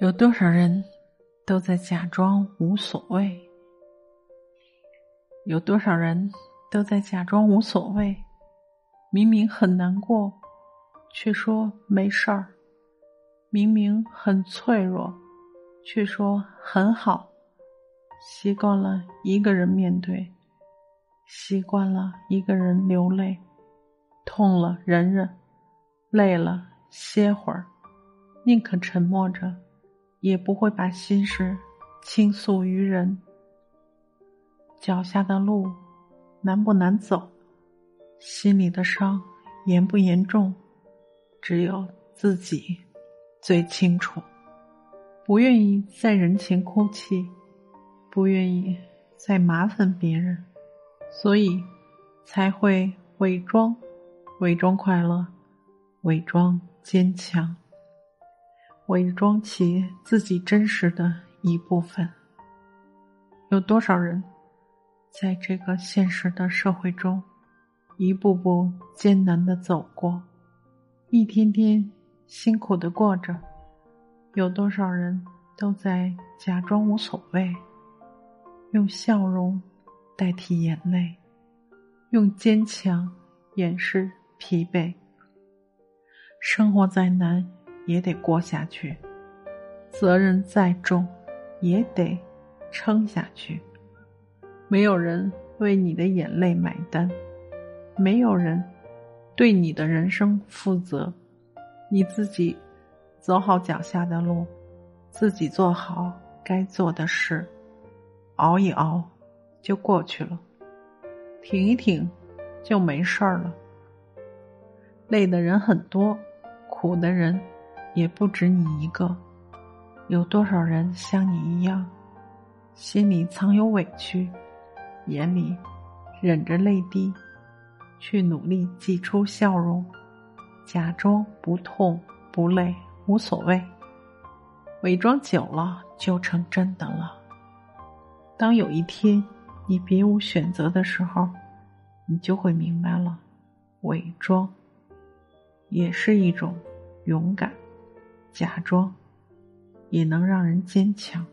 有多少人都在假装无所谓？有多少人都在假装无所谓？明明很难过，却说没事儿；明明很脆弱，却说很好。习惯了一个人面对，习惯了一个人流泪，痛了忍忍，累了歇会儿，宁可沉默着。也不会把心事倾诉于人。脚下的路难不难走，心里的伤严不严重，只有自己最清楚。不愿意在人前哭泣，不愿意再麻烦别人，所以才会伪装，伪装快乐，伪装坚强。伪装起自己真实的一部分。有多少人在这个现实的社会中，一步步艰难的走过，一天天辛苦的过着？有多少人都在假装无所谓，用笑容代替眼泪，用坚强掩饰疲惫？生活再难。也得过下去，责任再重，也得撑下去。没有人为你的眼泪买单，没有人对你的人生负责。你自己走好脚下的路，自己做好该做的事，熬一熬就过去了，挺一挺就没事儿了。累的人很多，苦的人。也不止你一个，有多少人像你一样，心里藏有委屈，眼里忍着泪滴，去努力挤出笑容，假装不痛不累无所谓，伪装久了就成真的了。当有一天你别无选择的时候，你就会明白了，伪装也是一种勇敢。假装也能让人坚强。